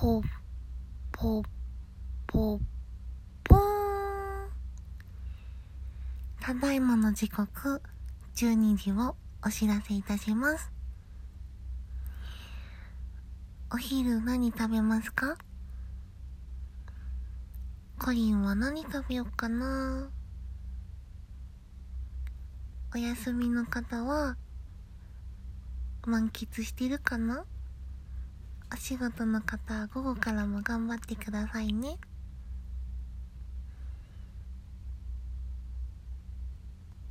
ぽ、ぽ、ぽ、ぽーん。ただいまの時刻、12時をお知らせいたします。お昼何食べますか？コリンは何食べようかな？お休みの方は満喫してるかな？お仕事の方は午後からも頑張ってくださいね。